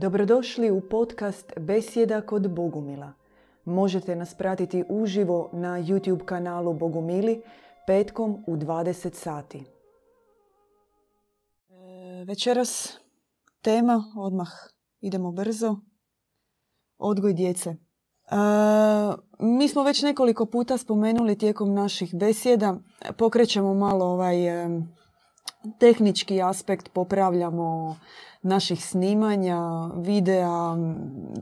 Dobrodošli u podcast Besjeda kod Bogumila. Možete nas pratiti uživo na YouTube kanalu Bogumili petkom u 20 sati. E, večeras tema, odmah idemo brzo, odgoj djece. E, mi smo već nekoliko puta spomenuli tijekom naših besjeda, pokrećemo malo ovaj tehnički aspekt, popravljamo naših snimanja, videa,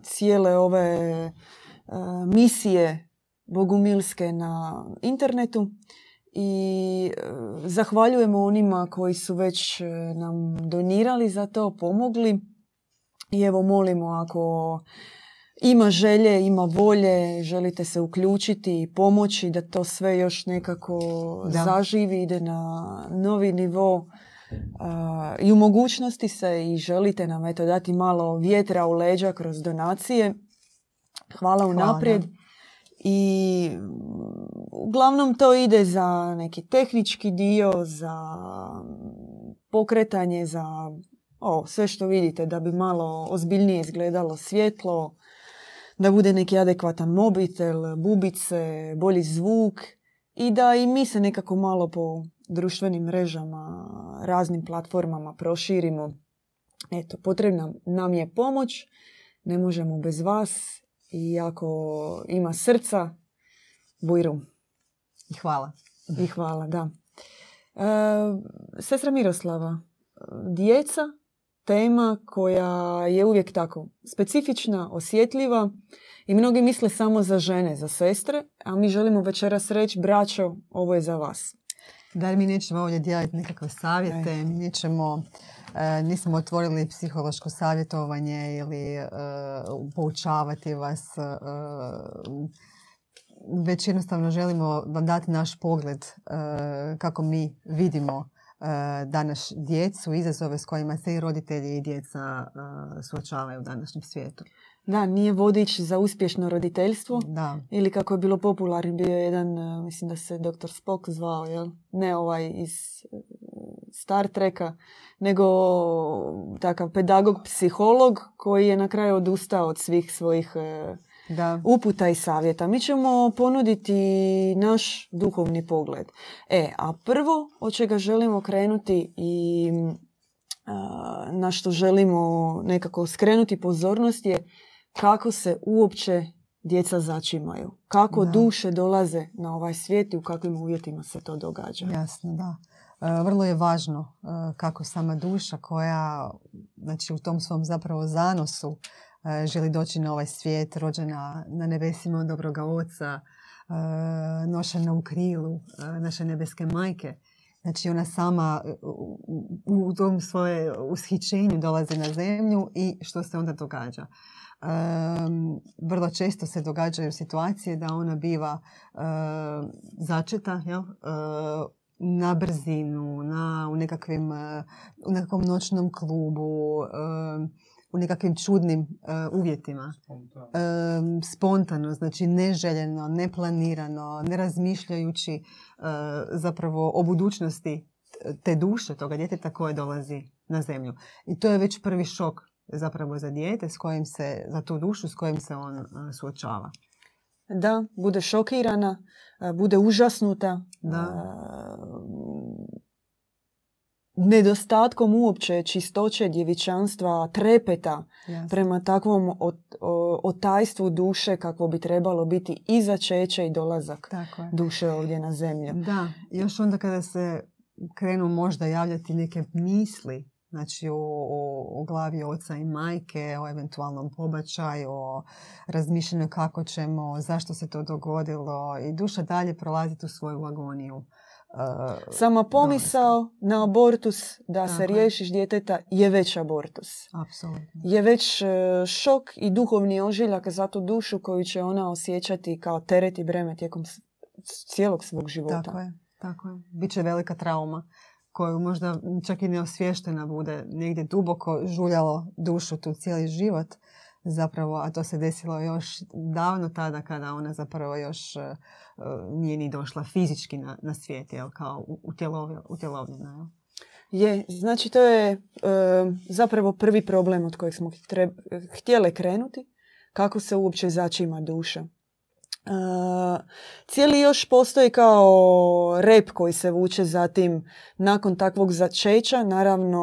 cijele ove e, misije bogumilske na internetu i e, zahvaljujemo onima koji su već e, nam donirali za to, pomogli. I evo molimo ako ima želje, ima volje, želite se uključiti i pomoći da to sve još nekako da. zaživi, ide na novi nivo i u mogućnosti se i želite nam eto dati malo vjetra u leđa kroz donacije. Hvala unaprijed. I uglavnom to ide za neki tehnički dio, za pokretanje, za o, sve što vidite da bi malo ozbiljnije izgledalo svjetlo, da bude neki adekvatan mobitel, bubice, bolji zvuk i da i mi se nekako malo po društvenim mrežama, raznim platformama proširimo. Eto, potrebna nam je pomoć, ne možemo bez vas i ako ima srca, bujru. I hvala. I hvala, da. E, sestra Miroslava, djeca, tema koja je uvijek tako specifična, osjetljiva i mnogi misle samo za žene, za sestre, a mi želimo večeras reći, braćo, ovo je za vas. Da mi nećemo ovdje dijeliti nekakve savjete, mi nećemo, e, nismo otvorili psihološko savjetovanje ili e, poučavati vas, e, već jednostavno želimo vam dati naš pogled kako mi vidimo danas djecu, izazove s kojima se i roditelji i djeca suočavaju u današnjem svijetu. Da, nije vodič za uspješno roditeljstvo. Da. Ili kako je bilo popularno, bio je jedan, e, mislim da se doktor Spock zvao, jel? ne ovaj iz e, Star Treka, nego takav pedagog, psiholog koji je na kraju odustao od svih svojih e, da. uputa i savjeta. Mi ćemo ponuditi naš duhovni pogled. E, a prvo od čega želimo krenuti i na što želimo nekako skrenuti pozornost je kako se uopće djeca začimaju. Kako duše dolaze na ovaj svijet i u kakvim uvjetima se to događa. Jasno, da. E, vrlo je važno e, kako sama duša koja znači, u tom svom zapravo zanosu želi doći na ovaj svijet, rođena na nebesima od dobroga oca, nošena u krilu naše nebeske majke. Znači ona sama u tom svoje ushićenju dolazi na zemlju i što se onda događa? vrlo često se događaju situacije da ona biva začeta jel? na brzinu, na, u, nekakvim, u nekakvom noćnom klubu, u nekakvim čudnim uvjetima. Spontano. spontano, znači neželjeno, neplanirano, ne razmišljajući zapravo o budućnosti te duše toga djeteta koje dolazi na zemlju. I to je već prvi šok zapravo za dijete s kojim se, za tu dušu s kojim se on suočava. Da, bude šokirana, bude užasnuta. Da. Nedostatkom uopće čistoće djevičanstva, trepeta prema takvom otajstvu duše kakvo bi trebalo biti i začeće i dolazak duše ovdje na zemlju. Da, još onda kada se krenu možda javljati neke misli znači u, u, glavi oca i majke, o eventualnom pobačaju, o razmišljanju kako ćemo, zašto se to dogodilo i duša dalje prolaziti u svoju agoniju. Uh, Sama pomisao na abortus da se riješiš djeteta je već abortus. Apsolutno. Je već e, šok i duhovni ožiljak za tu dušu koju će ona osjećati kao teret i breme tijekom cijelog svog života. Tako je, tako je. Biće velika trauma koju možda čak i neosvještena bude negdje duboko žuljalo dušu tu cijeli život zapravo, a to se desilo još davno tada kada ona zapravo još uh, nije ni došla fizički na, na svijet, jel, kao utjelovljena. Je, znači to je e, zapravo prvi problem od kojeg smo htjele krenuti, kako se uopće začima duša. E, cijeli još postoji kao rep koji se vuče zatim nakon takvog začeća, naravno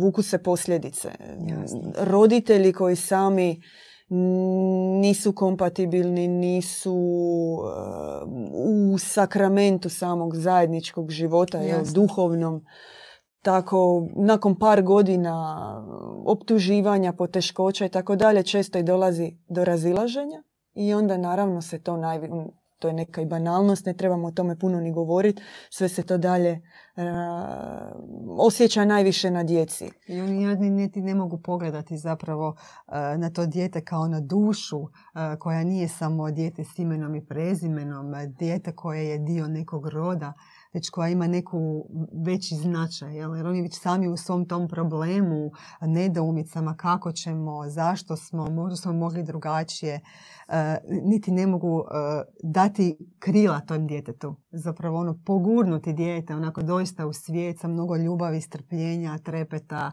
vuku se posljedice. Roditelji koji sami nisu kompatibilni, nisu uh, u sakramentu samog zajedničkog života, jel, duhovnom. Tako, nakon par godina optuživanja, poteškoća i tako dalje, često i dolazi do razilaženja i onda naravno se to najvi to je neka i banalnost, ne trebamo o tome puno ni govoriti, sve se to dalje uh, osjeća najviše na djeci. I oni niti ne mogu pogledati zapravo na to dijete kao na dušu koja nije samo dijete s imenom i prezimenom, dijete koje je dio nekog roda, već koja ima neku veći značaj. Jer oni već sami u svom tom problemu, nedoumicama, kako ćemo, zašto smo, možda smo mogli drugačije, e, niti ne mogu e, dati krila tom djetetu. Zapravo ono, pogurnuti dijete, onako doista u svijet sa mnogo ljubavi, strpljenja, trepeta,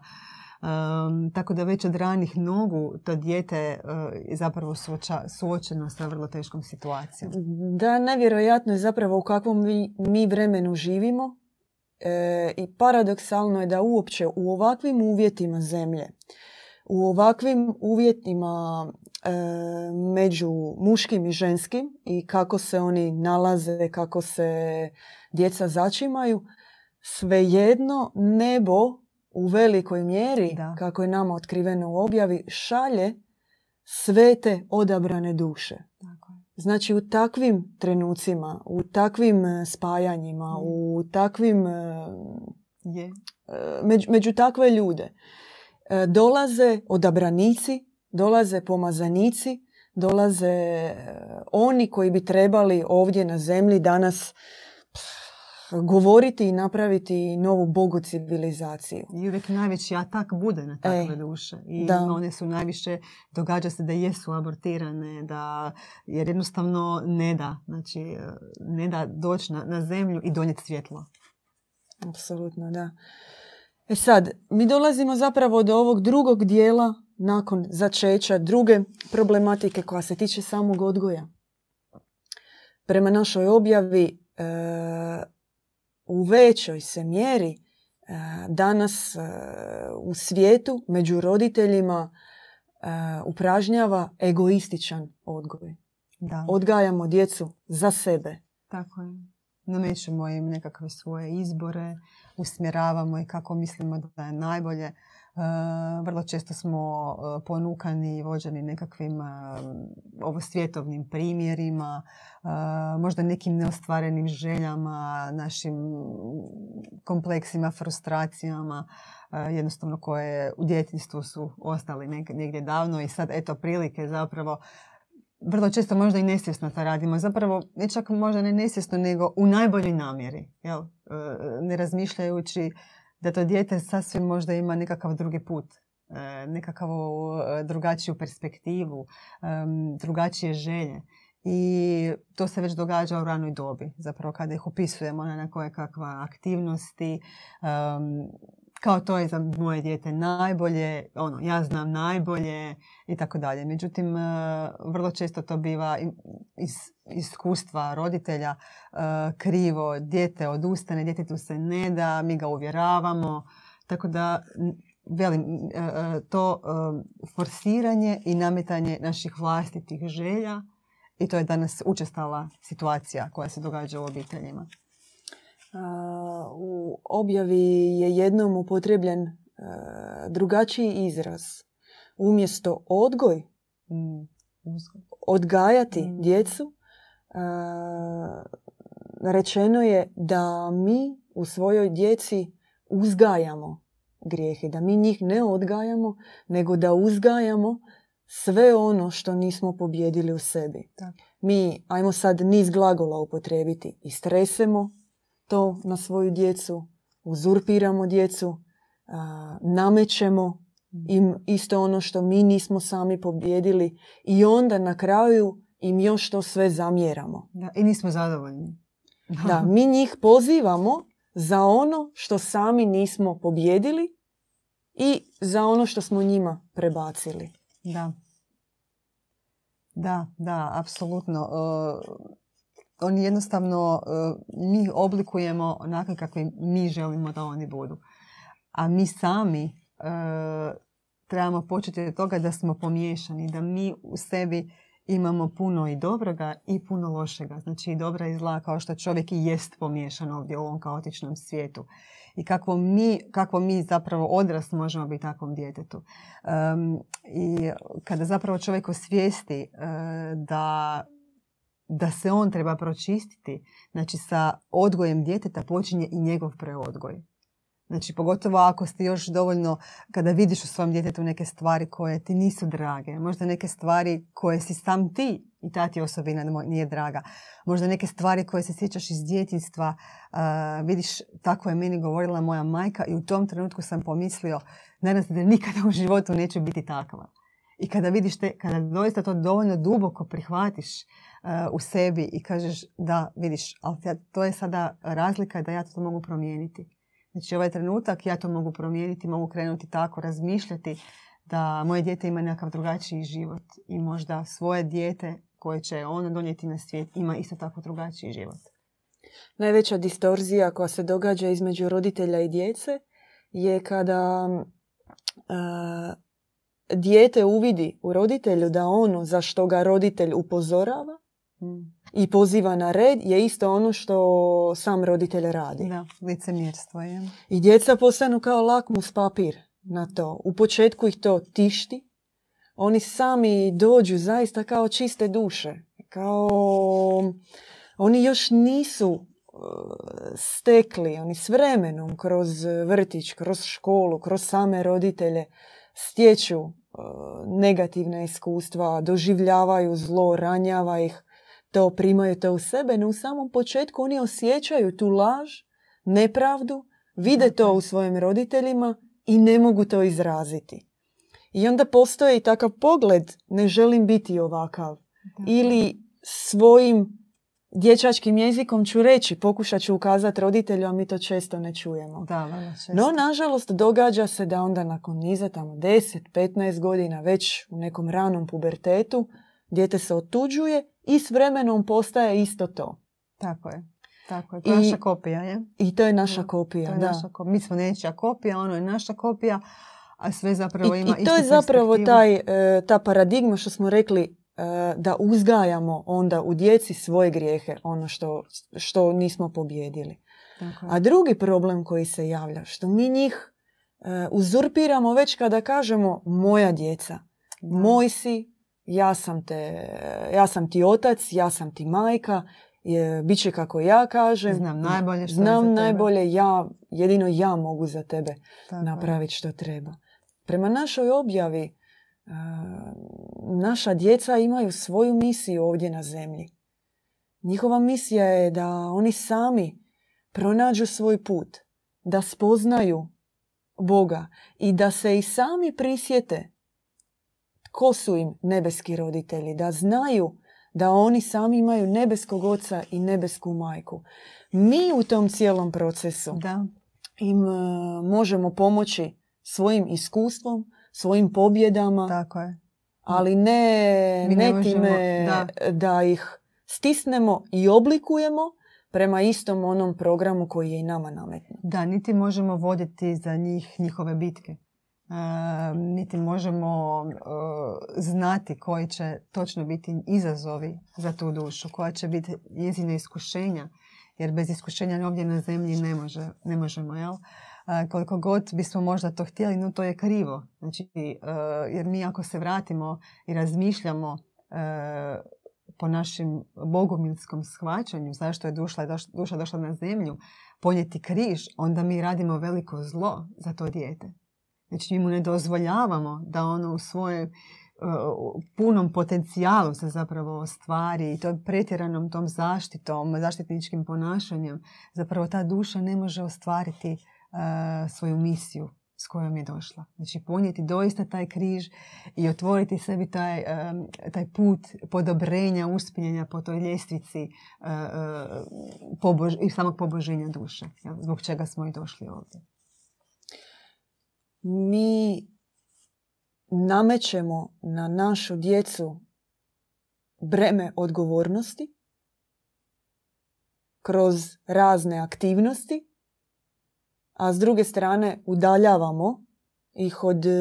Um, tako da već od ranih nogu to dijete uh, je zapravo suoča, suočeno sa vrlo teškom situacijom. Da, nevjerojatno je zapravo u kakvom mi, mi vremenu živimo e, i paradoksalno je da uopće u ovakvim uvjetima zemlje, u ovakvim uvjetima e, među muškim i ženskim i kako se oni nalaze, kako se djeca začimaju, svejedno nebo u velikoj mjeri, kako je nama otkriveno u objavi, šalje sve te odabrane duše. Znači u takvim trenucima, u takvim e, spajanjima, u takvim... E, je. E, među, među takve ljude dolaze odabranici, dolaze pomazanici, dolaze oni koji bi trebali ovdje na zemlji danas govoriti i napraviti novu bogu civilizaciju. I uvijek najveći atak bude na takve duše. I da. one su najviše, događa se da jesu abortirane, da, jer jednostavno ne da, znači ne da doći na, na zemlju i donijeti svjetlo. Apsolutno, da. E sad, mi dolazimo zapravo do ovog drugog dijela nakon začeća, druge problematike koja se tiče samog odgoja. Prema našoj objavi, e, u većoj se mjeri e, danas e, u svijetu među roditeljima e, upražnjava egoističan odgoj. Da. Odgajamo djecu za sebe. Tako je. Namećemo im nekakve svoje izbore, usmjeravamo i kako mislimo da je najbolje. Eh, vrlo često smo eh, ponukani i vođeni nekakvim eh, ovo svjetovnim primjerima, možda nekim neostvarenim željama, našim kompleksima, frustracijama, jednostavno koje u djetinstvu su ostali negdje davno i sad eto prilike zapravo vrlo često možda i nesvjesno to radimo. Zapravo, ne čak možda ne nesvjesno, nego u najboljoj namjeri. Jel? Ne razmišljajući da to dijete sasvim možda ima nekakav drugi put, e, nekakvu e, drugačiju perspektivu, drugačije želje. I to se već događa u ranoj dobi, zapravo kada ih upisujemo na koje kakva aktivnosti, kao to je za moje dijete najbolje, ono, ja znam najbolje i tako dalje. Međutim, e, vrlo često to biva iz iskustva roditelja e, krivo, dijete odustane, djetetu se ne da, mi ga uvjeravamo. Tako da, velim, e, to forsiranje i nametanje naših vlastitih želja i to je danas učestala situacija koja se događa u obiteljima u objavi je jednom upotrebljen e, drugačiji izraz. Umjesto odgoj, odgajati mm. djecu, e, rečeno je da mi u svojoj djeci uzgajamo grijehe, da mi njih ne odgajamo, nego da uzgajamo sve ono što nismo pobjedili u sebi. Mi, ajmo sad niz glagola upotrebiti, istresemo, to na svoju djecu, uzurpiramo djecu, namećemo im isto ono što mi nismo sami pobjedili i onda na kraju im još to sve zamjeramo. Da, I nismo zadovoljni. da, mi njih pozivamo za ono što sami nismo pobjedili i za ono što smo njima prebacili. Da. Da, da, apsolutno. Oni jednostavno, mi oblikujemo onako kakvi mi želimo da oni budu. A mi sami uh, trebamo početi od toga da smo pomiješani, da mi u sebi imamo puno i dobroga i puno lošega. Znači i dobra i zla kao što čovjek i jest pomiješan ovdje u ovom kaotičnom svijetu. I kako mi, kako mi zapravo odrast možemo biti takvom djetetu. Um, I kada zapravo čovjek osvijesti uh, da da se on treba pročistiti, znači sa odgojem djeteta počinje i njegov preodgoj. Znači, pogotovo ako ste još dovoljno, kada vidiš u svom djetetu neke stvari koje ti nisu drage, možda neke stvari koje si sam ti i ta ti osobina nije draga, možda neke stvari koje se sjećaš iz djetinstva, vidiš, tako je meni govorila moja majka i u tom trenutku sam pomislio, nadam se da nikada u životu neću biti takva. I kada vidiš te, kada doista to dovoljno duboko prihvatiš uh, u sebi i kažeš da vidiš, ali to je sada razlika da ja to mogu promijeniti Znači ovaj trenutak ja to mogu promijeniti, mogu krenuti tako, razmišljati da moje dijete ima nekakav drugačiji život i možda svoje dijete koje će ono donijeti na svijet ima isto tako drugačiji život. Najveća distorzija koja se događa između roditelja i djece je kada uh, dijete uvidi u roditelju da ono za što ga roditelj upozorava mm i poziva na red je isto ono što sam roditelj radi. Da, licemjerstvo je. I djeca postanu kao lakmus papir na to. U početku ih to tišti. Oni sami dođu zaista kao čiste duše. Kao oni još nisu e, stekli, oni s vremenom kroz vrtić, kroz školu, kroz same roditelje stječu negativna iskustva, doživljavaju zlo, ranjava ih to primaju to u sebe, no u samom početku oni osjećaju tu laž, nepravdu, vide to u svojim roditeljima i ne mogu to izraziti. I onda postoji takav pogled, ne želim biti ovakav. Ili svojim dječačkim jezikom ću reći, pokušat ću ukazati roditelju, a mi to često ne čujemo. Da, često. No, nažalost, događa se da onda nakon niza tamo 10-15 godina, već u nekom ranom pubertetu, dijete se otuđuje i s vremenom postaje isto to. Tako je. Tako je. To je naša kopija, je? I to je naša kopija, to je da. Naša Mi smo nečija kopija, ono je naša kopija, a sve zapravo ima I, i to je zapravo taj, e, ta paradigma što smo rekli da uzgajamo onda u djeci svoje grijehe, ono što, što nismo pobjedili. A drugi problem koji se javlja, što mi njih e, uzurpiramo već kada kažemo moja djeca, moj si, ja sam, te, ja sam ti otac, ja sam ti majka, je, bit će kako ja kažem. Znam najbolje što Znam za najbolje, ja, jedino ja mogu za tebe napraviti što treba. Prema našoj objavi, e, naša djeca imaju svoju misiju ovdje na zemlji. Njihova misija je da oni sami pronađu svoj put, da spoznaju Boga i da se i sami prisjete ko su im nebeski roditelji, da znaju da oni sami imaju nebeskog oca i nebesku majku. Mi u tom cijelom procesu da. im e, možemo pomoći svojim iskustvom, svojim pobjedama, Tako je. ali ne, ne, time da. da ih stisnemo i oblikujemo prema istom onom programu koji je i nama nametnut. Da, niti možemo voditi za njih njihove bitke niti možemo znati koji će točno biti izazovi za tu dušu, koja će biti njezina iskušenja, jer bez iskušenja ovdje na zemlji ne, može, ne možemo, jel? Koliko god bismo možda to htjeli, no to je krivo. Znači, jer mi ako se vratimo i razmišljamo po našim bogomilskom shvaćanju zašto je duša, duša došla na zemlju, ponijeti križ, onda mi radimo veliko zlo za to dijete. Znači mi mu ne dozvoljavamo da ono u svojem uh, punom potencijalu se zapravo ostvari i tom pretjeranom tom zaštitom, zaštitničkim ponašanjem zapravo ta duša ne može ostvariti svoju misiju, s kojom je došla. Znači ponijeti doista taj križ i otvoriti sebi taj, taj put podobrenja, uspinjenja po toj ljestvici uh, i samog poboženja duše. Zbog čega smo i došli ovdje. Mi namećemo na našu djecu breme odgovornosti kroz razne aktivnosti, a s druge strane udaljavamo ih od e,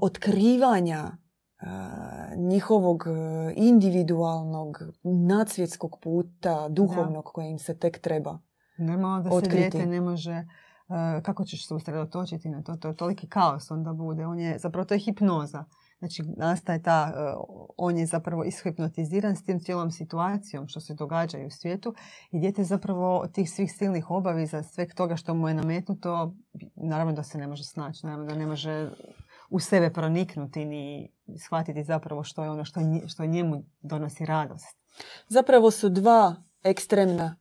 otkrivanja e, njihovog e, individualnog nadsvjetskog puta, duhovnog im se tek treba Normalno da se dijete ne može kako ćeš se usredotočiti na to? To je toliki kaos onda bude. On je, zapravo to je hipnoza. Znači, nastaje ta, e, on je zapravo ishipnotiziran s tim cijelom situacijom što se događa u svijetu i dijete zapravo tih svih silnih obaveza, sveg toga što mu je nametnuto, naravno da se ne može snaći, naravno da ne može u sebe proniknuti ni shvatiti zapravo što je ono što, što njemu donosi radost. Zapravo su dva ekstremna,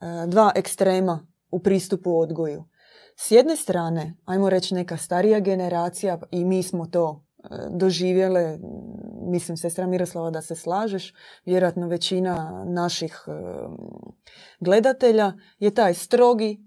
e, dva ekstrema u pristupu odgoju. S jedne strane, ajmo reći neka starija generacija i mi smo to doživjele, mislim sestra Miroslava da se slažeš, vjerojatno većina naših e, gledatelja je taj strogi,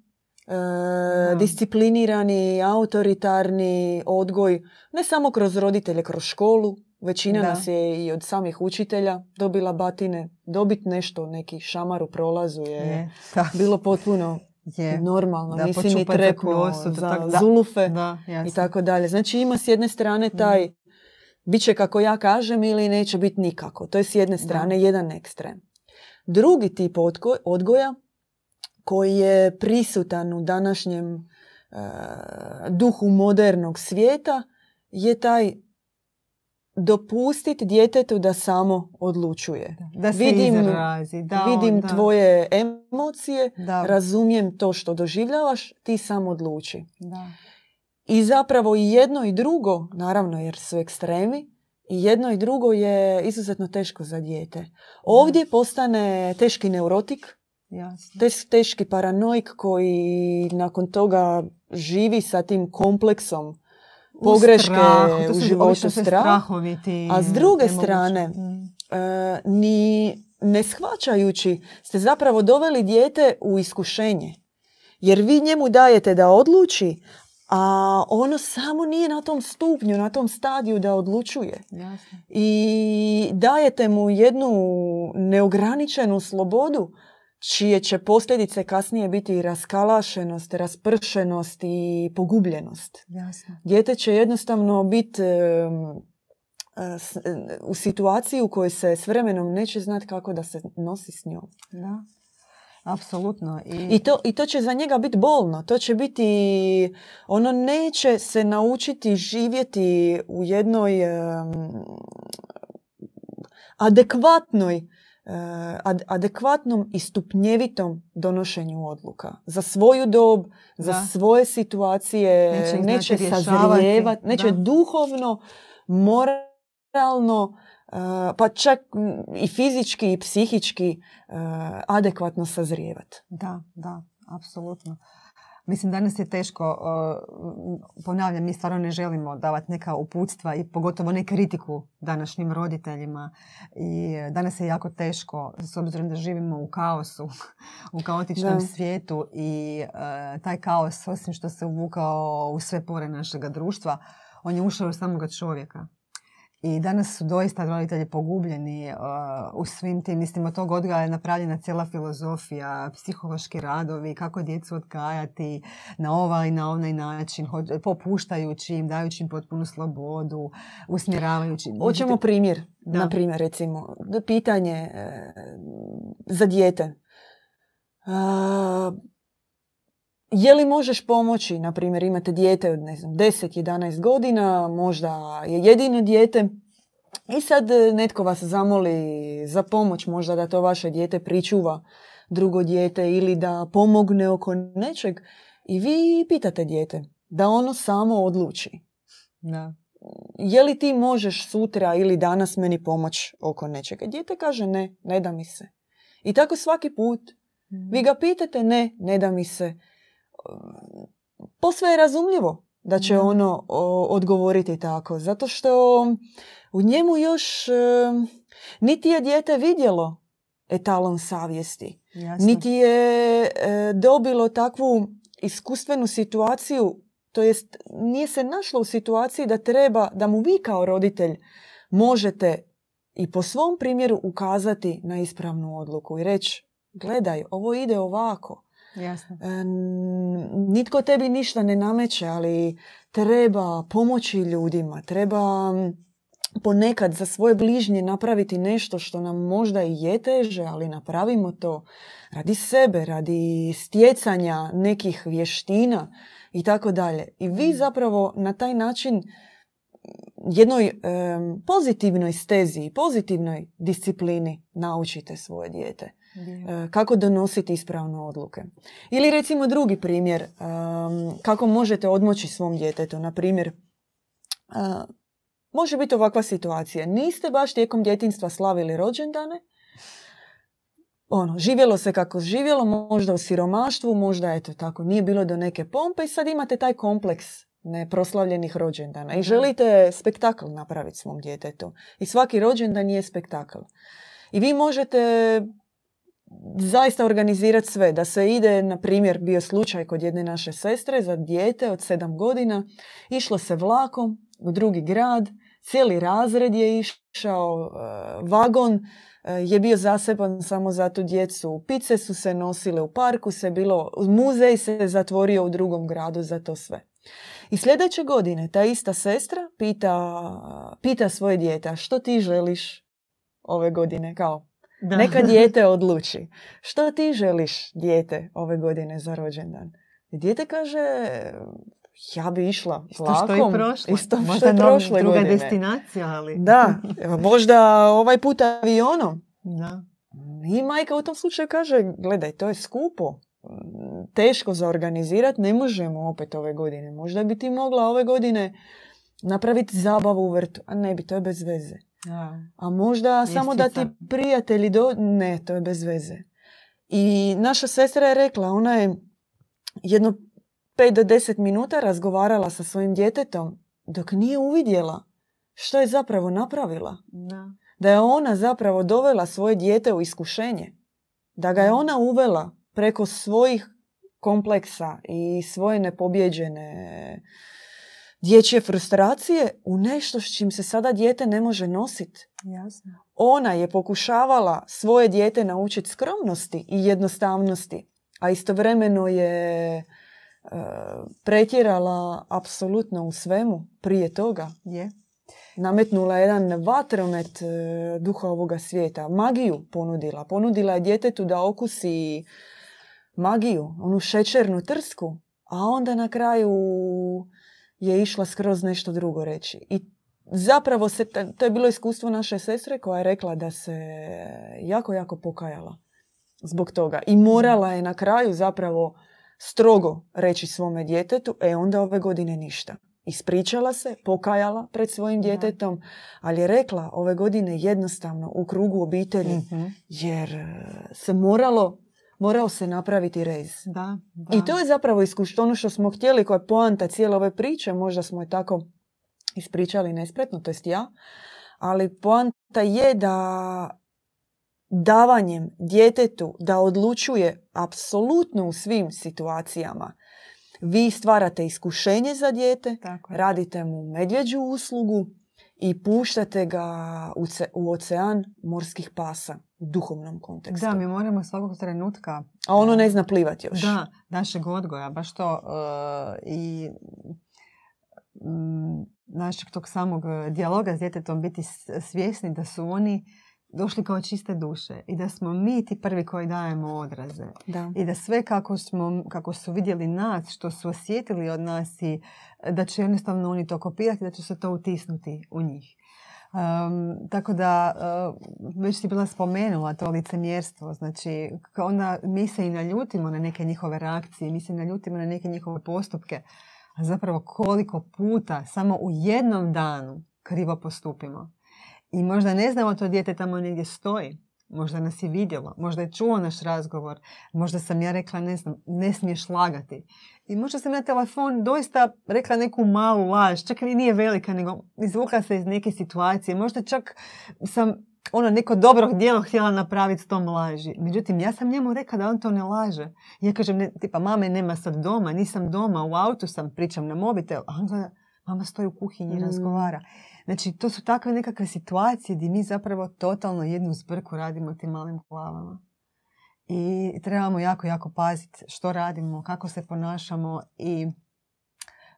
e, disciplinirani, autoritarni odgoj, ne samo kroz roditelje, kroz školu. Većina nas je i od samih učitelja dobila batine. Dobit nešto, neki šamar u prolazu je, bilo potpuno je. Normalno, da, nisi ni trepnuo za, za zulufe da, i tako dalje. Znači ima s jedne strane mm. taj mm. bit će kako ja kažem ili neće biti nikako. To je s jedne strane jedan ekstrem. Drugi tip odgoja koji je prisutan u današnjem uh, duhu modernog svijeta je taj dopustiti djetetu da samo odlučuje. Da, se vidim, izrazi. Da, vidim tvoje emocije, da. razumijem to što doživljavaš, ti sam odluči. Da. I zapravo i jedno i drugo, naravno jer su ekstremi, i jedno i drugo je izuzetno teško za dijete. Ovdje postane teški neurotik, Jasno. teški paranoik koji nakon toga živi sa tim kompleksom pogreške u, životu, strah. A s druge strane, mm. e, ni ne shvaćajući ste zapravo doveli dijete u iskušenje. Jer vi njemu dajete da odluči, a ono samo nije na tom stupnju, na tom stadiju da odlučuje. Jasne. I dajete mu jednu neograničenu slobodu čije će posljedice kasnije biti raskalašenost, raspršenost i pogubljenost. Jasno. Dijete će jednostavno biti u situaciji u kojoj se s vremenom neće znati kako da se nosi s njom. Da. Apsolutno. I... I, to, I to će za njega biti bolno. To će biti, ono neće se naučiti živjeti u jednoj adekvatnoj Eh, adekvatnom i stupnjevitom donošenju odluka. Za svoju dob, za svoje situacije, neće, neće sazrijevati, neće duhovno, moralno, eh, pa čak i fizički i psihički eh, adekvatno sazrijevati. Da, da, apsolutno. Mislim, danas je teško, ponavljam, mi stvarno ne želimo davati neka uputstva i pogotovo ne kritiku današnjim roditeljima. I danas je jako teško, s obzirom da živimo u kaosu, u kaotičnom svijetu i e, taj kaos, osim što se uvukao u sve pore našega društva, on je ušao u samoga čovjeka. I danas su doista roditelji pogubljeni uh, u svim tim, mislim, od tog odgoja je napravljena cijela filozofija, psihološki radovi, kako djecu odgajati na ovaj i na onaj način, popuštajući im, dajući im potpunu slobodu, usmjeravajući. Hoćemo primjer, na primjer, recimo, pitanje e, za dijete. Je li možeš pomoći, na primjer imate dijete od ne znam, 10-11 godina, možda je jedino dijete i sad e, netko vas zamoli za pomoć, možda da to vaše dijete pričuva drugo dijete ili da pomogne oko nečeg i vi pitate dijete da ono samo odluči. Da. Je li ti možeš sutra ili danas meni pomoć oko nečega? Dijete kaže ne, ne da mi se. I tako svaki put. Vi ga pitate ne, ne da mi se posve je razumljivo da će ono o, odgovoriti tako. Zato što u njemu još e, niti je dijete vidjelo etalon savjesti. Jasno. Niti je e, dobilo takvu iskustvenu situaciju, to jest nije se našlo u situaciji da treba, da mu vi kao roditelj možete i po svom primjeru ukazati na ispravnu odluku i reći gledaj, ovo ide ovako. Jasno. E, nitko tebi ništa ne nameće, ali treba pomoći ljudima, treba mm, ponekad za svoje bližnje napraviti nešto što nam možda i je teže, ali napravimo to radi sebe, radi stjecanja nekih vještina i tako dalje. I vi zapravo na taj način jednoj em, pozitivnoj stezi i pozitivnoj disciplini naučite svoje dijete e, kako donositi ispravne odluke. Ili recimo drugi primjer, em, kako možete odmoći svom djetetu. Na primjer, e, može biti ovakva situacija. Niste baš tijekom djetinstva slavili rođendane, ono, živjelo se kako živjelo, možda u siromaštvu, možda eto tako, nije bilo do neke pompe i sad imate taj kompleks neproslavljenih rođendana i želite spektakl napraviti svom djetetu. I svaki rođendan je spektakl. I vi možete zaista organizirati sve. Da se ide, na primjer, bio slučaj kod jedne naše sestre za dijete od sedam godina. Išlo se vlakom u drugi grad, cijeli razred je išao, e, vagon e, je bio zaseban samo za tu djecu. Pice su se nosile u parku, se bilo, muzej se zatvorio u drugom gradu za to sve. I sljedeće godine ta ista sestra pita, pita svoje dijete, "A što ti želiš ove godine? Kao, Da. neka dijete odluči. Što ti želiš, dijete, ove godine za rođendan? Dijete kaže, ja bi išla Isto vlakom. što i prošle. Isto što Možda nov- prošle druga godine. destinacija, ali... Da, možda ovaj put avionom. Da. I majka u tom slučaju kaže, gledaj, to je skupo. Teško za organizirati, ne možemo opet ove godine. Možda bi ti mogla ove godine napraviti zabavu u vrtu. A ne bi, to je bez veze. A možda samo da ti prijatelji do... Ne, to je bez veze. I naša sestra je rekla, ona je jedno 5 do 10 minuta razgovarala sa svojim djetetom dok nije uvidjela što je zapravo napravila. Da. Da je ona zapravo dovela svoje dijete u iskušenje. Da ga je ona uvela preko svojih kompleksa i svoje nepobjeđene dječje frustracije u nešto s čim se sada dijete ne može nositi. Jasno. Ona je pokušavala svoje dijete naučiti skromnosti i jednostavnosti, a istovremeno je e, pretjerala apsolutno u svemu prije toga. Je. Nametnula jedan vatromet e, duha ovoga svijeta, magiju ponudila. Ponudila je djetetu da okusi magiju, onu šećernu trsku, a onda na kraju je išla skroz nešto drugo reći. I zapravo se, to je bilo iskustvo naše sestre koja je rekla da se jako, jako pokajala zbog toga. I morala je na kraju zapravo strogo reći svome djetetu, e onda ove godine ništa. Ispričala se, pokajala pred svojim djetetom, ali je rekla ove godine jednostavno u krugu obitelji, Mhm. jer e, se moralo, morao se napraviti rez. Da, da. I to je zapravo iskustvo, ono što smo htjeli, koja je poanta cijele ove priče, možda smo je tako ispričali nespretno, to jest ja, ali poanta je da davanjem djetetu da odlučuje apsolutno u svim situacijama, vi stvarate iskušenje za dijete, Tako radite mu medvjeđu uslugu i puštate ga u, ce- u ocean morskih pasa duhovnom kontekstu. Da, mi moramo svakog trenutka A ono ne zna plivati još. Da, našeg odgoja, baš to e, i mm, našeg tog samog e, dijaloga s djetetom biti svjesni da su oni došli kao čiste duše i da smo mi ti prvi koji dajemo odraze. Da. I da sve kako, smo, kako su vidjeli nas, što su osjetili od nas i da će jednostavno oni to kopirati, da će se to utisnuti u njih. Um, tako da, uh, već ti bila spomenula to licemjerstvo, znači onda mi se i naljutimo na neke njihove reakcije, mi se naljutimo na neke njihove postupke, a zapravo koliko puta samo u jednom danu krivo postupimo. I možda ne znamo to dijete tamo negdje stoji možda nas je vidjelo, možda je čuo naš razgovor, možda sam ja rekla, ne znam, ne smiješ lagati. I možda sam na telefon doista rekla neku malu laž, čak i nije velika, nego izvukla se iz neke situacije. Možda čak sam ono neko dobro djelo htjela napraviti s tom laži. Međutim, ja sam njemu rekla da on to ne laže. Ja kažem, ne, tipa, mame nema sad doma, nisam doma, u autu sam, pričam na mobitel. A on gleda, mama stoji u kuhinji i Mm. razgovara. Znači, to su takve nekakve situacije gdje mi zapravo totalno jednu zbrku radimo tim malim glavama. I trebamo jako, jako paziti što radimo, kako se ponašamo i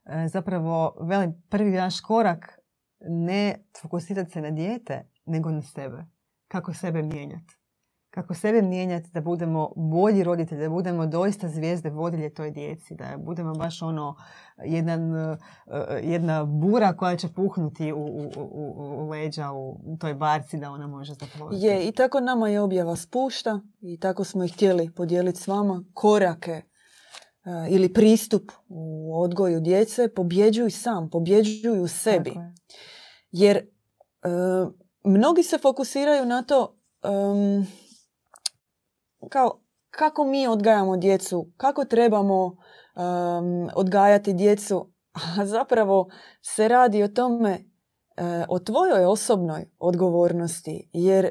e, zapravo velim, prvi naš korak ne fokusirati se na dijete, nego na sebe. Kako sebe mijenjati. Kako sebe mijenjati da budemo bolji roditelji, da budemo doista zvijezde vodilje toj djeci, da budemo baš ono jedan, e, e, jedna bura koja će puhnuti u, u, u, u leđa u toj barci da ona može zaploviti. Je, i tako nama je objava spušta i tako smo i htjeli podijeliti s vama korake e, ili pristup u odgoju djece, pobjeđuj sam, pobjeđuj u sebi. Jer e, mnogi se fokusiraju na to kao kako mi odgajamo djecu, kako trebamo em, odgajati djecu, a zapravo se radi o tome, e, o tvojoj osobnoj odgovornosti, jer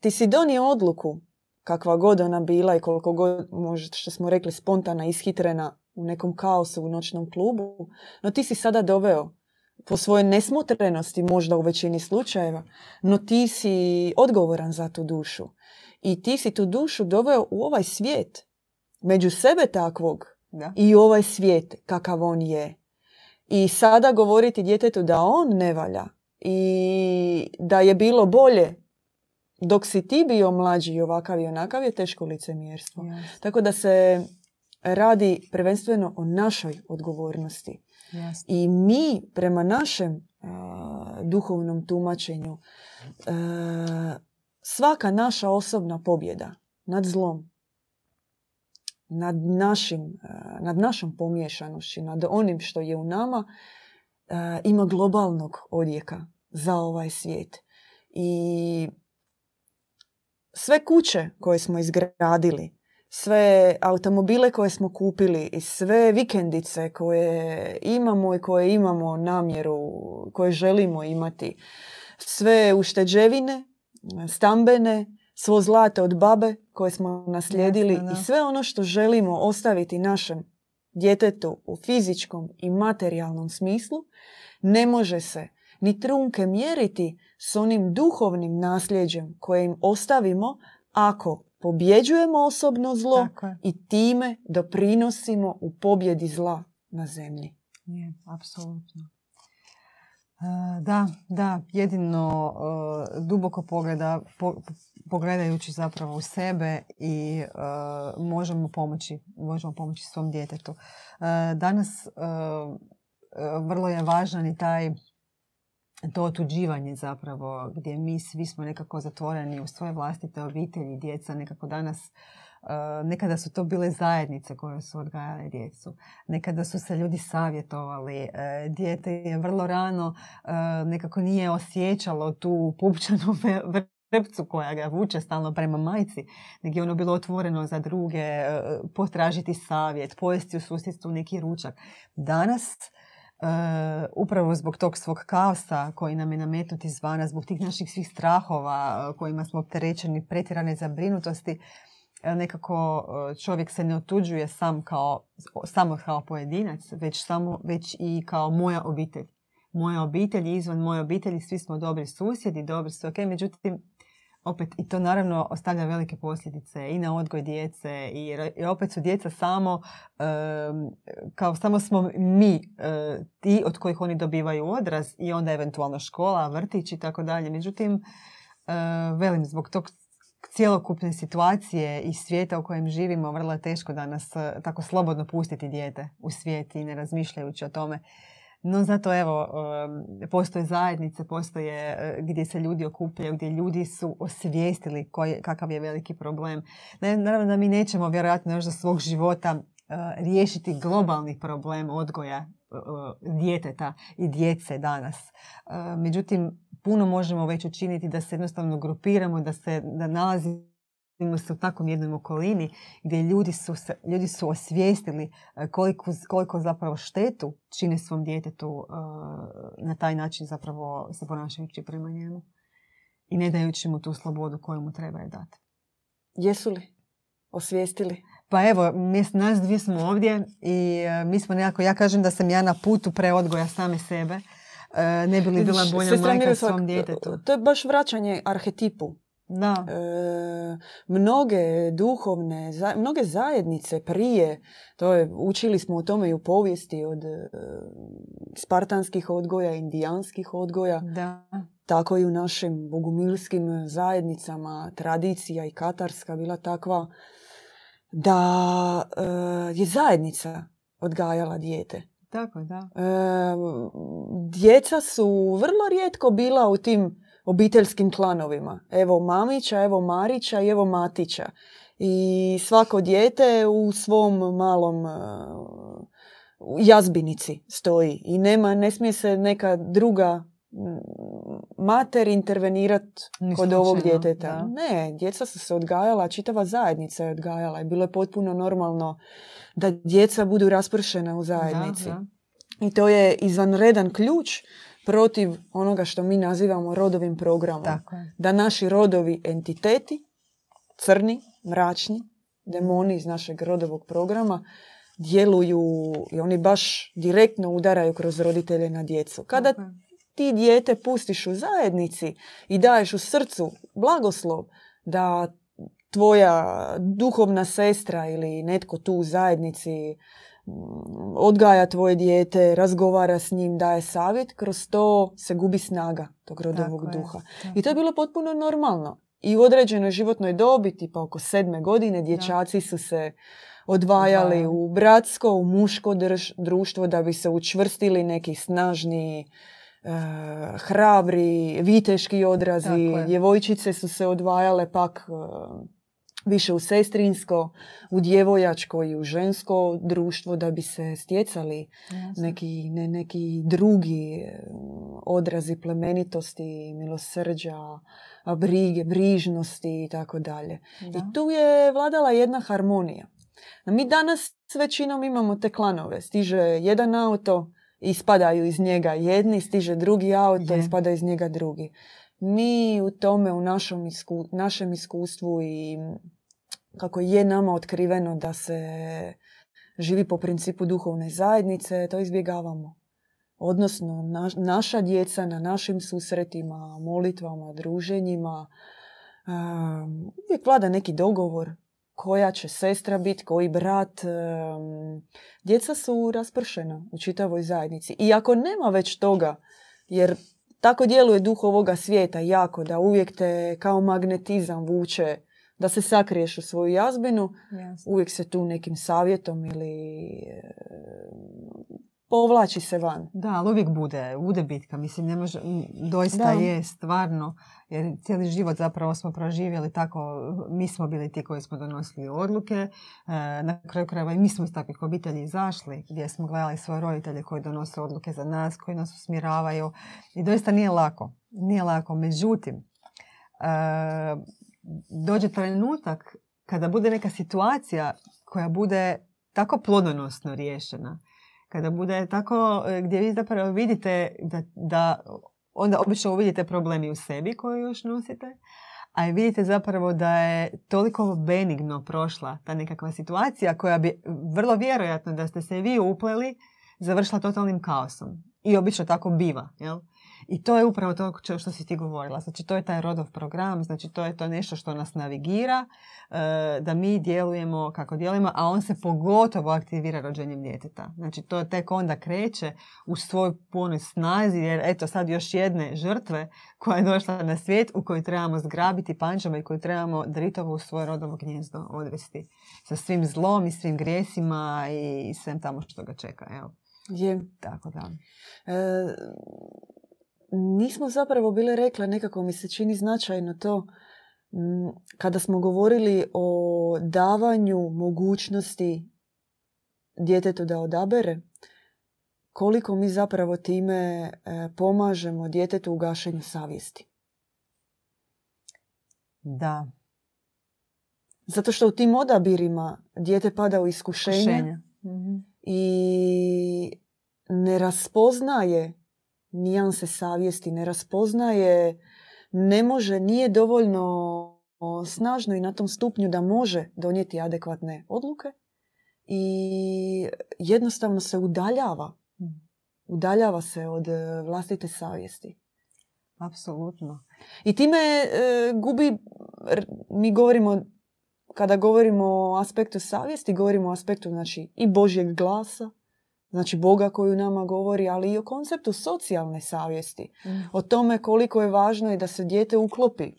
ti si donio odluku, kakva god ona bila i koliko god, možda što smo rekli, spontana, ishitrena u nekom kaosu u noćnom klubu, no ti si sada doveo po svojoj nesmotrenosti možda u većini slučajeva, no ti si odgovoran za tu dušu. I ti si tu dušu doveo u ovaj svijet, među sebe takvog Da. i ovaj svijet kakav on je. I sada govoriti djetetu da on ne valja i da je bilo bolje dok si ti bio mlađi i ovakav i onakav je teško licemjerstvo. Jasno, Tako da se radi prvenstveno o našoj odgovornosti. jasno. I mi prema našem a, duhovnom tumačenju a, svaka naša osobna pobjeda nad zlom, nad, našim, a, nad našom pomiješanošću, nad onim što je u nama, a, ima globalnog odjeka za ovaj svijet. I sve kuće koje smo izgradili, sve automobile koje smo kupili i sve vikendice koje imamo i koje imamo namjeru, koje želimo imati, sve ušteđevine, stambene, svo zlato od babe koje smo naslijedili Jasno, da. i sve ono što želimo ostaviti našem djetetu u fizičkom i materijalnom smislu, ne može se ni trunke mjeriti s onim duhovnim nasljeđem koje im ostavimo ako pobjeđujemo osobno zlo i time doprinosimo u pobjedi zla na zemlji. Je, apsolutno. Da, da, jedino duboko pogleda, po- pogledajući zapravo u sebe i možemo pomoći, možemo pomoći svom djetetu. Danas vrlo je važan i taj to otuđivanje zapravo gdje mi svi smo nekako zatvoreni u svoje vlastite obitelji, djeca nekako danas nekada su to bile zajednice koje su odgajale djecu. Nekada su se ljudi savjetovali. e, Dijete je vrlo rano e, nekako nije osjećalo tu pupčanu vrpcu koja ga vuče stalno prema majci, nego je ono bilo otvoreno za druge, e, potražiti savjet, pojesti u susjedstvu neki ručak. Danas e, upravo zbog tog svog kaosa koji nam je nametnut izvana, zbog tih naših svih strahova e, kojima smo opterećeni, pretjerane zabrinutosti, e, nekako e, čovjek se ne otuđuje sam kao, samo kao pojedinac, već, samo, već i kao moja obitelj. Moja obitelj i izvan moje obitelji, svi smo dobri susjedi, dobri su ok, međutim, opet i to naravno ostavlja velike posljedice i na odgoj djece i, i opet su djeca samo em, kao samo smo mi e, ti od kojih oni dobivaju odraz i onda eventualno škola, vrtić i tako dalje. Međutim, e, velim, zbog tog cjelokupne situacije i svijeta u kojem živimo, vrlo je teško danas e, tako slobodno pustiti dijete u svijet i ne razmišljajući o tome. No zato evo, postoje zajednice, postoje e, gdje se ljudi okupljaju, gdje ljudi su osvijestili koji, kakav je veliki problem. Naravno da mi nećemo vjerojatno još za svog života e, riješiti globalni problem odgoja djeteta i djece danas. Međutim, puno možemo već učiniti da se jednostavno grupiramo, da se da nalazimo se u takvom jednom okolini gdje ljudi su, se, ljudi su osvijestili e, koliko, koliko zapravo štetu čine svom djetetu e, na taj način zapravo se ponašajući prema njemu i ne dajući mu tu slobodu koju mu treba je dati. Jesu li osvijestili? Pa evo, mi, nas dvije smo ovdje i e, mi smo nekako, ja kažem da sam ja na putu preodgoja same sebe. Ne bi li bila bolja majka svom djetetu. To je baš vraćanje arhetipu. Da. E, mnoge duhovne, mnoge zajednice prije, to je, učili smo o tome i u povijesti od e, spartanskih odgoja, indijanskih odgoja, da. tako i u našim bogumilskim zajednicama, tradicija i katarska bila takva da e, je zajednica odgajala dijete. Tako, da. E, djeca su vrlo rijetko bila u tim obiteljskim klanovima. Evo Mamića, evo Marića i evo Matića. I svako dijete u svom malom uh, jazbinici stoji i nema, ne smije se neka druga mater intervenirati kod ovog djeteta. Ne, djeca su se odgajala, čitava zajednica je odgajala i bilo je potpuno normalno da djeca budu raspršena u zajednici. I to je izvanredan ključ protiv onoga što mi nazivamo rodovim programom. Tako Da naši rodovi entiteti, crni, mračni, demoni iz našeg rodovog programa, djeluju i oni baš direktno udaraju kroz roditelje na djecu. Kada ti dijete pustiš u zajednici i daješ u srcu blagoslov da tvoja duhovna sestra ili netko tu u zajednici odgaja tvoje dijete, razgovara s njim, daje savjet, kroz to se gubi snaga tog rodovog duha. I to je bilo potpuno normalno. I u određenoj životnoj dobi, tipa oko sedme godine, dječaci su se odvajali u bratsko, u muško društvo da bi se učvrstili neki snažni, hrabri, viteški odrazi. Djevojčice su se odvajale pak uh, više u sestrinsko, u djevojačko i u žensko društvo da bi se stjecali neki, ne, neki drugi odrazi plemenitosti, milosrđa, brige, brižnosti i tako dalje. I tu je vladala jedna harmonija. Mi danas s većinom imamo te klanove. Stiže jedan auto, ispadaju iz njega jedni, stiže drugi auto, i ispada iz njega drugi. Mi u tome, u našom isku, našem iskustvu i kako je nama otkriveno da se živi po principu duhovne zajednice, to izbjegavamo. Odnosno, naša djeca na našim susretima, molitvama, druženjima, um, uvijek vlada neki dogovor koja će sestra biti, koji brat. djeca su raspršena u čitavoj zajednici. I ako nema već toga, jer tako djeluje duh ovoga svijeta jako, da uvijek te kao magnetizam vuče da se sakriješ u svoju jazbinu, uvijek se tu nekim savjetom ili povlači se van. Da, ali uvijek bude, bude bitka. Mislim, ne može, doista je stvarno, jer cijeli život zapravo smo proživjeli tako, mi smo bili ti koji smo donosili odluke, e, na kraju krajeva i mi smo iz takvih obitelji izašli, gdje smo gledali svoje roditelje koji donose odluke za nas, koji nas usmjeravaju i doista nije lako. Nije lako, međutim, e, dođe trenutak kada bude neka situacija koja bude tako plodonosno riješena, kada bude tako e, gdje vi zapravo vidite da, da onda obično uvidite problemi u sebi koje još nosite, a vidite zapravo da je toliko benigno prošla ta nekakva situacija koja bi vrlo vjerojatno da ste se vi upleli završila totalnim kaosom. I obično tako biva. Jel? I to je upravo to što si ti govorila. Znači, to je taj rodov program, znači to je to nešto što nas navigira, e, da mi djelujemo kako djelujemo, a on se pogotovo aktivira rođenjem djeteta. Znači, to tek onda kreće u svoj punoj snazi, jer eto sad još jedne žrtve koja je došla na svijet u kojoj trebamo zgrabiti pančama i koju trebamo dritovo u svoje rodovo gnjezdo odvesti sa svim zlom i svim grijesima i svem tamo što ga čeka. Evo. Je. Tako da. E, nismo zapravo bile rekle, nekako mi se čini značajno to, kada smo govorili o davanju mogućnosti djetetu da odabere, koliko mi zapravo time e, pomažemo djetetu u gašenju savjesti. Da. Zato što u tim odabirima dijete pada u iskušenje Iskušenja. Mhm. i ne raspoznaje nijanse savjesti, ne raspoznaje, ne može, nije dovoljno snažno i na tom stupnju da može donijeti adekvatne odluke i jednostavno se udaljava. Mm. Udaljava se od e, vlastite savjesti. Apsolutno. I time e, gubi, mi govorimo, kada govorimo o aspektu savjesti, govorimo o aspektu znači, i Božjeg glasa, znači Boga koji u nama govori, ali i o konceptu socijalne savjesti. Mm. O tome koliko je važno i da se dijete uklopi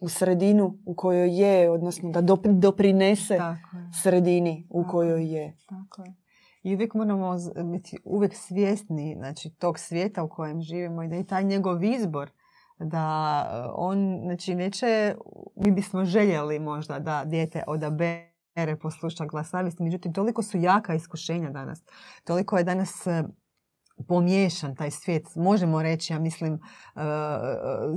u sredinu u kojoj je, odnosno da dop- doprinese Tako je. sredini u Tako kojoj je. Tako je. I uvijek moramo biti uvijek svjesni znači, tog svijeta u kojem živimo i da je taj njegov izbor da e, on, znači neće, mi bismo željeli možda da dijete odabere posluša glas savjesti, međutim toliko su jaka iskušenja danas, toliko je danas e, pomiješan taj svijet, možemo reći, ja mislim, e,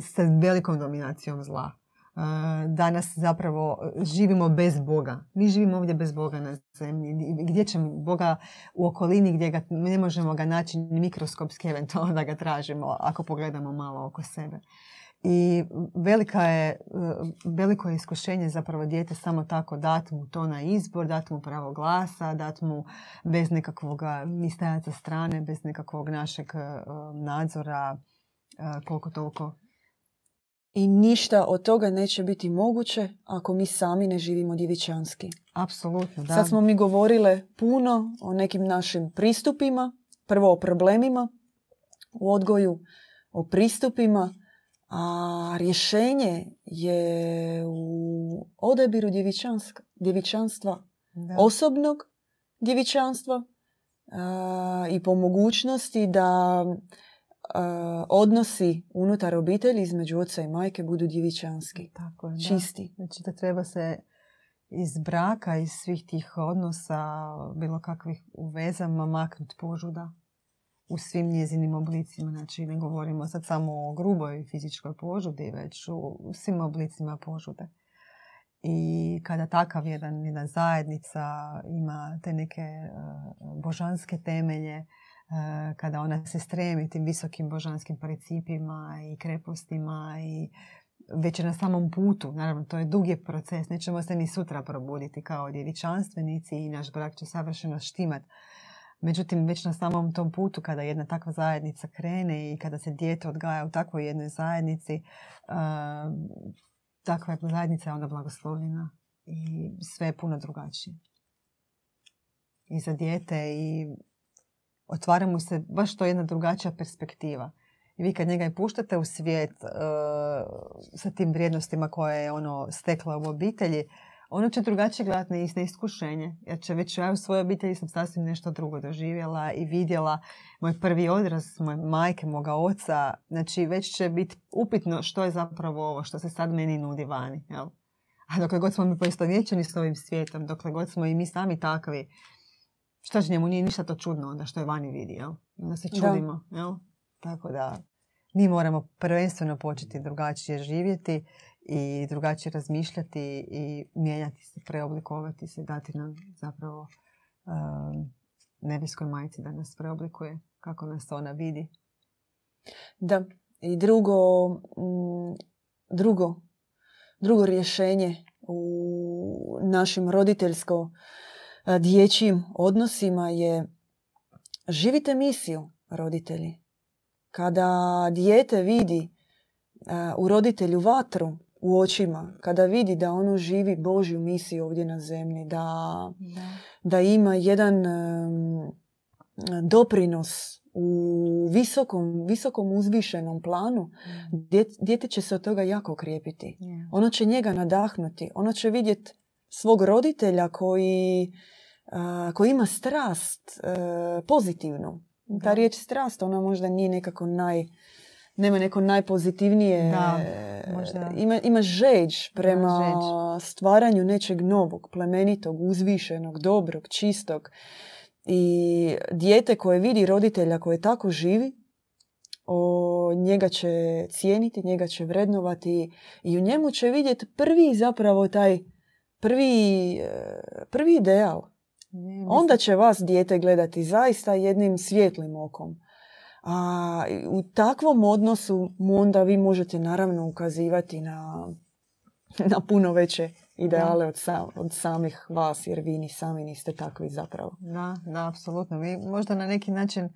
sa velikom dominacijom zla. E, Danas zapravo živimo bez Boga. Mi živimo ovdje bez Boga na zemlji. Gdje ćemo Boga u okolini gdje ga, ne možemo ga naći mikroskopski eventualno da ga tražimo ako pogledamo malo oko sebe. I velika je, e, veliko je iskušenje zapravo dijete samo tako dati mu to na izbor, dati mu pravo glasa, dati mu bez nekakvog ni sa strane, bez nekakvog našeg e, nadzora, e, koliko toliko. I ništa od toga neće biti moguće ako mi sami ne živimo djevičanski. Apsolutno, da. Sad smo mi govorile puno o nekim našim pristupima, prvo o problemima u odgoju, o pristupima, a rješenje je u odabiru djevičanstva, Da. osobnog djevičanstva a, i po mogućnosti da a, odnosi unutar obitelji između oca i majke budu djevičanski, Tako je, da. čisti. Znači da treba se iz braka, iz svih tih odnosa, bilo kakvih u vezama maknuti požuda u svim njezinim oblicima. Znači ne govorimo sad samo o gruboj fizičkoj požudi, već u svim oblicima požude. I kada takav jedan, jedna zajednica ima te neke e, božanske temelje, e, kada ona se stremi tim visokim božanskim principima i krepostima i već je na samom putu. Naravno, to je dug je proces. Nećemo se ni sutra probuditi kao djevičanstvenici i naš brak će savršeno štimat. Međutim, već na samom tom putu kada jedna takva zajednica krene i kada se dijete odgaja u takvoj jednoj zajednici, uh, takva je zajednica onda blagoslovljena i sve je puno drugačije. I za dijete i otvara mu se baš to jedna drugačija perspektiva. I vi kad njega i puštate u svijet uh, sa tim vrijednostima koje je ono stekla u obitelji, ono će drugačije gledati na na iskušenje. Jer će već ja u svojoj obitelji sam sasvim nešto drugo doživjela i vidjela moj prvi odraz moje majke, moga oca. Znači već će biti upitno što je zapravo ovo što se sad meni nudi vani. Jel? A dokle god smo mi poistovjećeni s ovim svijetom, dokle god smo i mi sami takvi, što će njemu nije ništa to čudno onda što je vani vidi, jel? Onda se Da. čudimo, jel? Tako da mi moramo prvenstveno početi drugačije živjeti i drugačije razmišljati i mijenjati se, preoblikovati se, dati nam zapravo um, nebeskoj majci da nas preoblikuje kako nas ona vidi. Da. I drugo, mm, drugo, drugo rješenje u našim roditeljsko a, dječjim odnosima je živite misiju roditelji. Kada dijete vidi a, u roditelju vatru u očima, kada vidi da ono živi Božju misiju ovdje na zemlji, da, da ima jedan em, doprinos u visokom, visokom uzvišenom planu, djet- dijete će se od toga jako krijepiti. Ono će njega nadahnuti. Ono će vidjeti svog roditelja koji, a, koji ima strast e, pozitivnu. Ta riječ strast, ona možda nije nekako naj... Nema neko najpozitivnije... Da, možda- Ima, ima žeđ prema žeđ. stvaranju nečeg novog, plemenitog, uzvišenog, dobrog, čistog. I dijete koje vidi roditelja koje tako živi, o, njega će cijeniti, njega će vrednovati i u njemu će vidjeti prvi zapravo taj prvi, e, prvi ideal. Onda će vas dijete gledati zaista jednim svjetlim okom. A u takvom odnosu onda vi možete naravno ukazivati na, na puno veće ideale od, od samih vas, jer vi ni sami niste takvi zapravo. Da, da, apsolutno. Vi možda na neki način,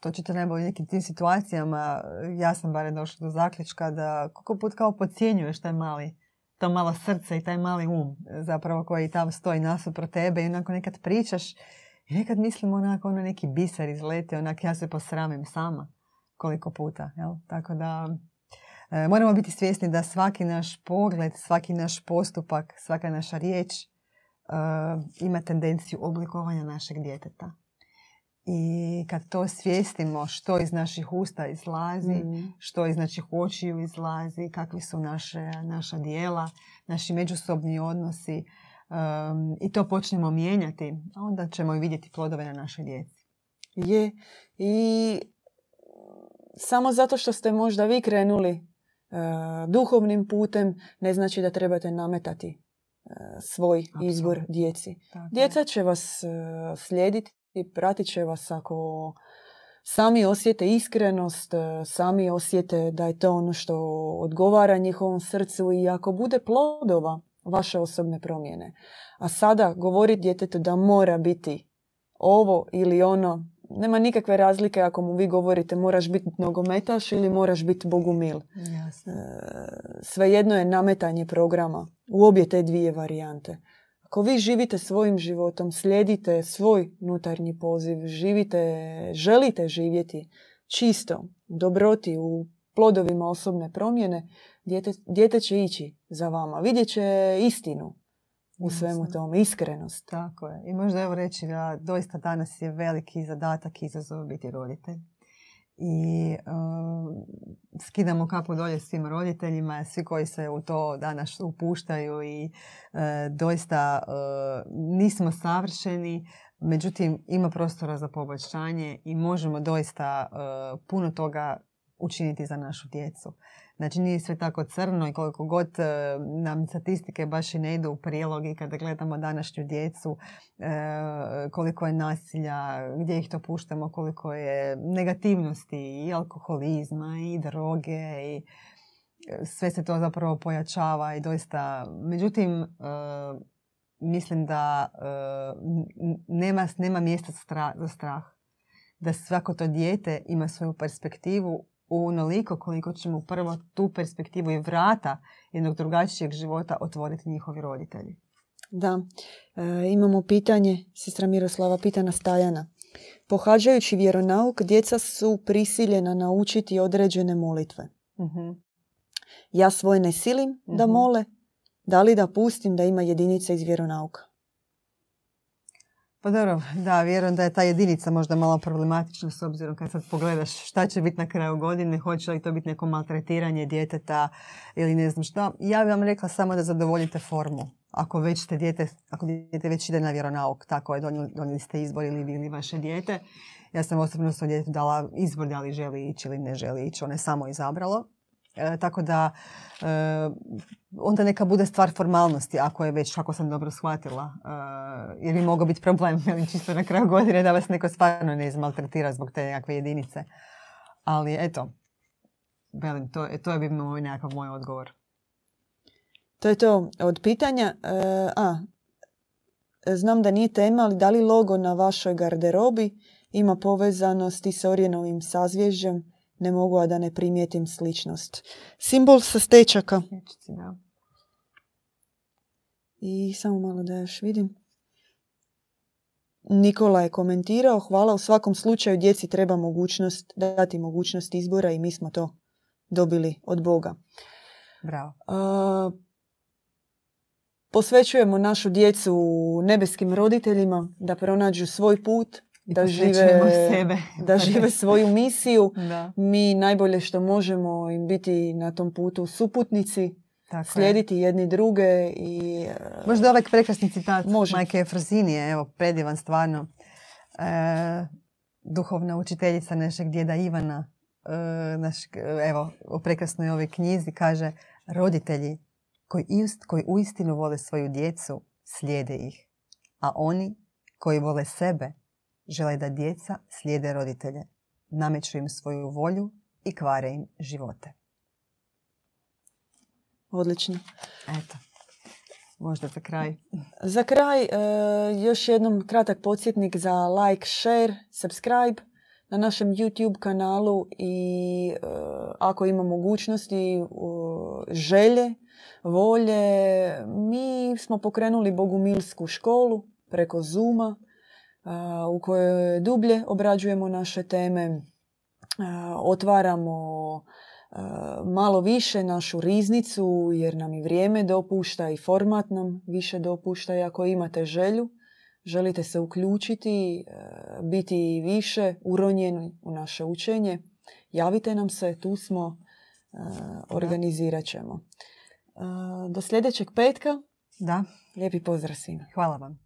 to ćete najbolje u nekim tim situacijama, ja sam bare došla do zaključka da koliko put kao podcjenjuješ taj mali, to malo srce i taj mali um zapravo koji tam stoji nasuprot tebe i onako nekad pričaš i nekad mislim onako ono neki biser izlete, onak ja se posramim sama koliko puta, jel? Tako da E, moramo biti svjesni da svaki naš pogled, svaki naš postupak, svaka naša riječ e, ima tendenciju oblikovanja našeg djeteta. I kad to svijestimo što iz naših usta izlazi, mm. što iz naših očiju izlazi, kakvi su naše, naša dijela, naši međusobni odnosi i to počnemo mijenjati, onda ćemo i vidjeti plodove na našoj djeci. Je. I samo zato što ste možda vi krenuli E, duhovnim putem ne znači da trebate nametati e, svoj izbor djeci. Djeca će vas e, slijediti i pratit će vas ako sami osjete iskrenost, sami osjete da je to ono što odgovara njihovom srcu i ako bude plodova vaše osobne promjene. A sada govoriti djetetu da mora biti ovo ili ono, nema nikakve razlike ako mu vi govorite moraš biti nogometaš ili moraš biti bogumil. Jasne. Svejedno je nametanje programa u obje te dvije varijante. Ako vi živite svojim životom, slijedite svoj unutarnji poziv, živite, želite živjeti čisto, dobroti, u plodovima osobne promjene, dijete, dijete će ići za vama. Vidjet će istinu u svemu tome, iskrenost. Tako je. I možda evo reći da doista danas je veliki zadatak i izazov biti roditelj. I uh, skidamo kapu dolje svim roditeljima, svi koji se u to danas upuštaju i uh, doista uh, nismo savršeni, međutim ima prostora za poboljšanje i možemo doista puno toga učiniti za našu djecu. Znači nije sve tako crno i koliko god e, nam statistike baš i ne idu u prilog i kada gledamo današnju djecu, e, koliko je nasilja, gdje ih to puštamo, koliko je negativnosti i alkoholizma i droge i e, sve se to zapravo pojačava i doista, međutim, mislim da nema, nema mjesta za strah. Da svako to dijete ima svoju perspektivu onoliko koliko ćemo prvo tu perspektivu i vrata jednog drugačijeg života otvoriti njihovi roditelji. Da, e, imamo pitanje, sestra Miroslava pita na Stajana. Pohađajući vjeronauk, djeca su prisiljena naučiti određene molitve. uh Ja svoje ne silim da mhm. mole, da li da pustim da ima jedinica iz vjeronauka? Pa dobro, da, vjerujem da je ta jedinica možda malo problematična s obzirom kad sad pogledaš šta će biti na kraju godine, hoće li to biti neko maltretiranje djeteta ili ne znam šta. Ja bih vam rekla samo da zadovoljite formu. Ako već ste dijete, ako dijete već ide na vjeronauk, tako je, donijeli, ste izbor ili bili vaše dijete. Ja sam osobno svom djetetu dala izbor da li želi ići ili ne želi ići, ono je samo izabralo. E, tako da e, onda neka bude stvar formalnosti ako je već, kako sam dobro shvatila. E, jer bi mogao biti problem čisto na kraju godine da vas neko stvarno ne izmaltretira zbog te nekakve jedinice. Ali eto, velim, to, to je bi moj nekakav moj odgovor. To je to od pitanja. E, a, znam da nije tema, ali da li logo na vašoj garderobi ima povezanosti s Orijenovim sazvježđem ne mogu a da ne primijetim sličnost. Simbol sa stečaka. I samo malo da još vidim. Nikola je komentirao, hvala, u svakom slučaju djeci treba mogućnost, dati mogućnost izbora i mi smo to dobili od Boga. Bravo. posvećujemo našu djecu nebeskim roditeljima da pronađu svoj put, da žive, sebe. da žive svoju misiju. Da. Mi najbolje što možemo im biti na tom putu suputnici, Tako slijediti je. jedni druge. i Možda ovaj prekrasni citat može. Majke Efrozinije, evo, predivan stvarno. E, duhovna učiteljica našeg djeda Ivana, e, naš, evo, u prekrasnoj ovoj knjizi kaže roditelji koji, ist, koji uistinu vole svoju djecu, slijede ih. A oni koji vole sebe, žele da djeca slijede roditelje. Nameću im svoju volju i kvare im živote. Odlično. Eto, možda za kraj. Za kraj e, još jednom kratak podsjetnik za like, share, subscribe na našem YouTube kanalu i e, ako ima mogućnosti, želje, volje, mi smo pokrenuli Bogumilsku školu preko Zuma e, u kojoj dublje obrađujemo naše teme, otvaramo malo više našu riznicu jer nam i vrijeme dopušta i format nam više dopušta i ako imate želju, želite se uključiti, biti više uronjeni u naše učenje, javite nam se, tu smo, organizirat ćemo. Do sljedećeg petka. Da. Lijepi pozdrav svima. Hvala vam.